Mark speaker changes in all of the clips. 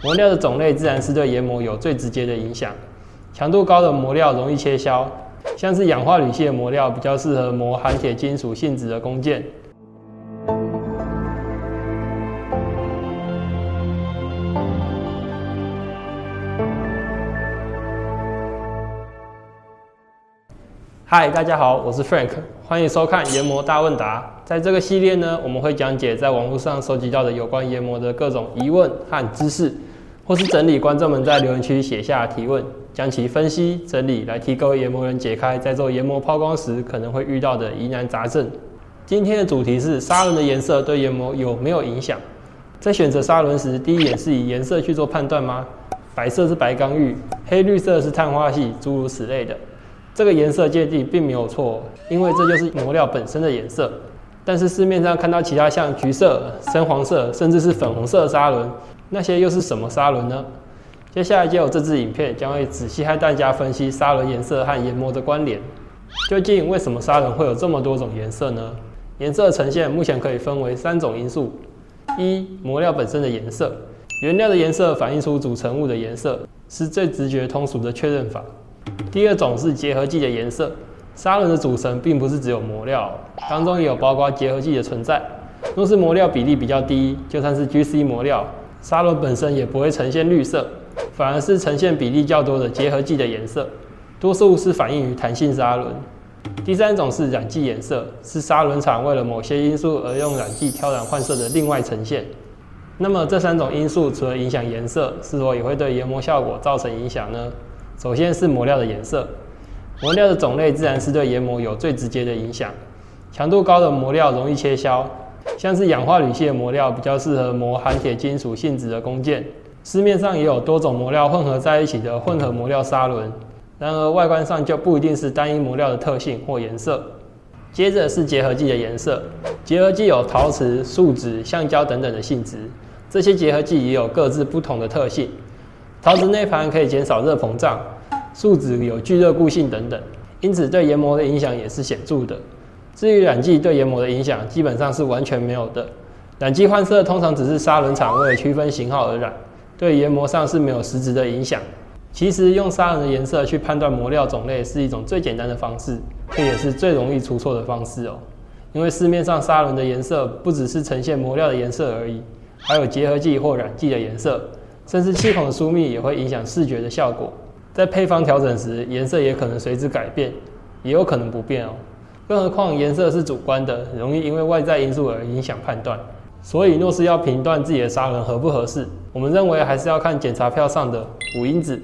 Speaker 1: 磨料的种类自然是对研磨有最直接的影响。强度高的磨料容易切削，像是氧化铝系的磨料比较适合磨含铁金属性质的工件。嗨，大家好，我是 Frank，欢迎收看研磨大问答。在这个系列呢，我们会讲解在网络上收集到的有关研磨的各种疑问和知识，或是整理观众们在留言区写下提问，将其分析整理来提供研磨人解开在做研磨抛光时可能会遇到的疑难杂症。今天的主题是砂轮的颜色对研磨有没有影响？在选择砂轮时，第一眼是以颜色去做判断吗？白色是白刚玉，黑绿色是碳化系，诸如此类的。这个颜色界定并没有错，因为这就是磨料本身的颜色。但是市面上看到其他像橘色、深黄色，甚至是粉红色的砂轮，那些又是什么砂轮呢？接下来就有这支影片将会仔细和大家分析砂轮颜色和研磨的关联。究竟为什么砂轮会有这么多种颜色呢？颜色呈现目前可以分为三种因素：一、磨料本身的颜色，原料的颜色反映出组成物的颜色，是最直觉通俗的确认法。第二种是结合剂的颜色，砂轮的组成并不是只有磨料，当中也有包括结合剂的存在。若是磨料比例比较低，就算是 GC 磨料，砂轮本身也不会呈现绿色，反而是呈现比例较多的结合剂的颜色，多数是反映于弹性砂轮。第三种是染剂颜色，是砂轮厂为了某些因素而用染剂挑染换色的另外呈现。那么这三种因素除了影响颜色，是否也会对研磨效果造成影响呢？首先是磨料的颜色，磨料的种类自然是对研磨有最直接的影响。强度高的磨料容易切削，像是氧化铝系的磨料比较适合磨含铁金属性质的工件。市面上也有多种磨料混合在一起的混合磨料砂轮，然而外观上就不一定是单一磨料的特性或颜色。接着是结合剂的颜色，结合剂有陶瓷、树脂、橡胶等等的性质，这些结合剂也有各自不同的特性。陶瓷内盘可以减少热膨胀，树脂有聚热固性等等，因此对研磨的影响也是显著的。至于染剂对研磨的影响，基本上是完全没有的。染剂换色通常只是砂轮厂为了区分型号而染，对研磨上是没有实质的影响。其实用砂轮的颜色去判断磨料种类是一种最简单的方式，这也是最容易出错的方式哦。因为市面上砂轮的颜色不只是呈现磨料的颜色而已，还有结合剂或染剂的颜色。甚至气孔的疏密也会影响视觉的效果，在配方调整时，颜色也可能随之改变，也有可能不变哦。更何况颜色是主观的，容易因为外在因素而影响判断。所以，若是要评断自己的砂轮合不合适，我们认为还是要看检查票上的五因子：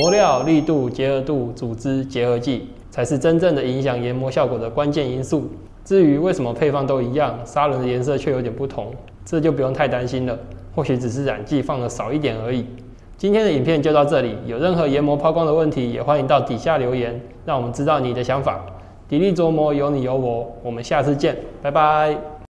Speaker 1: 磨料、力度、结合度、组织、结合剂，才是真正的影响研磨效果的关键因素。至于为什么配方都一样，砂轮的颜色却有点不同，这就不用太担心了。或许只是染剂放的少一点而已。今天的影片就到这里，有任何研磨抛光的问题，也欢迎到底下留言，让我们知道你的想法。体力琢磨，有你有我，我们下次见，拜拜。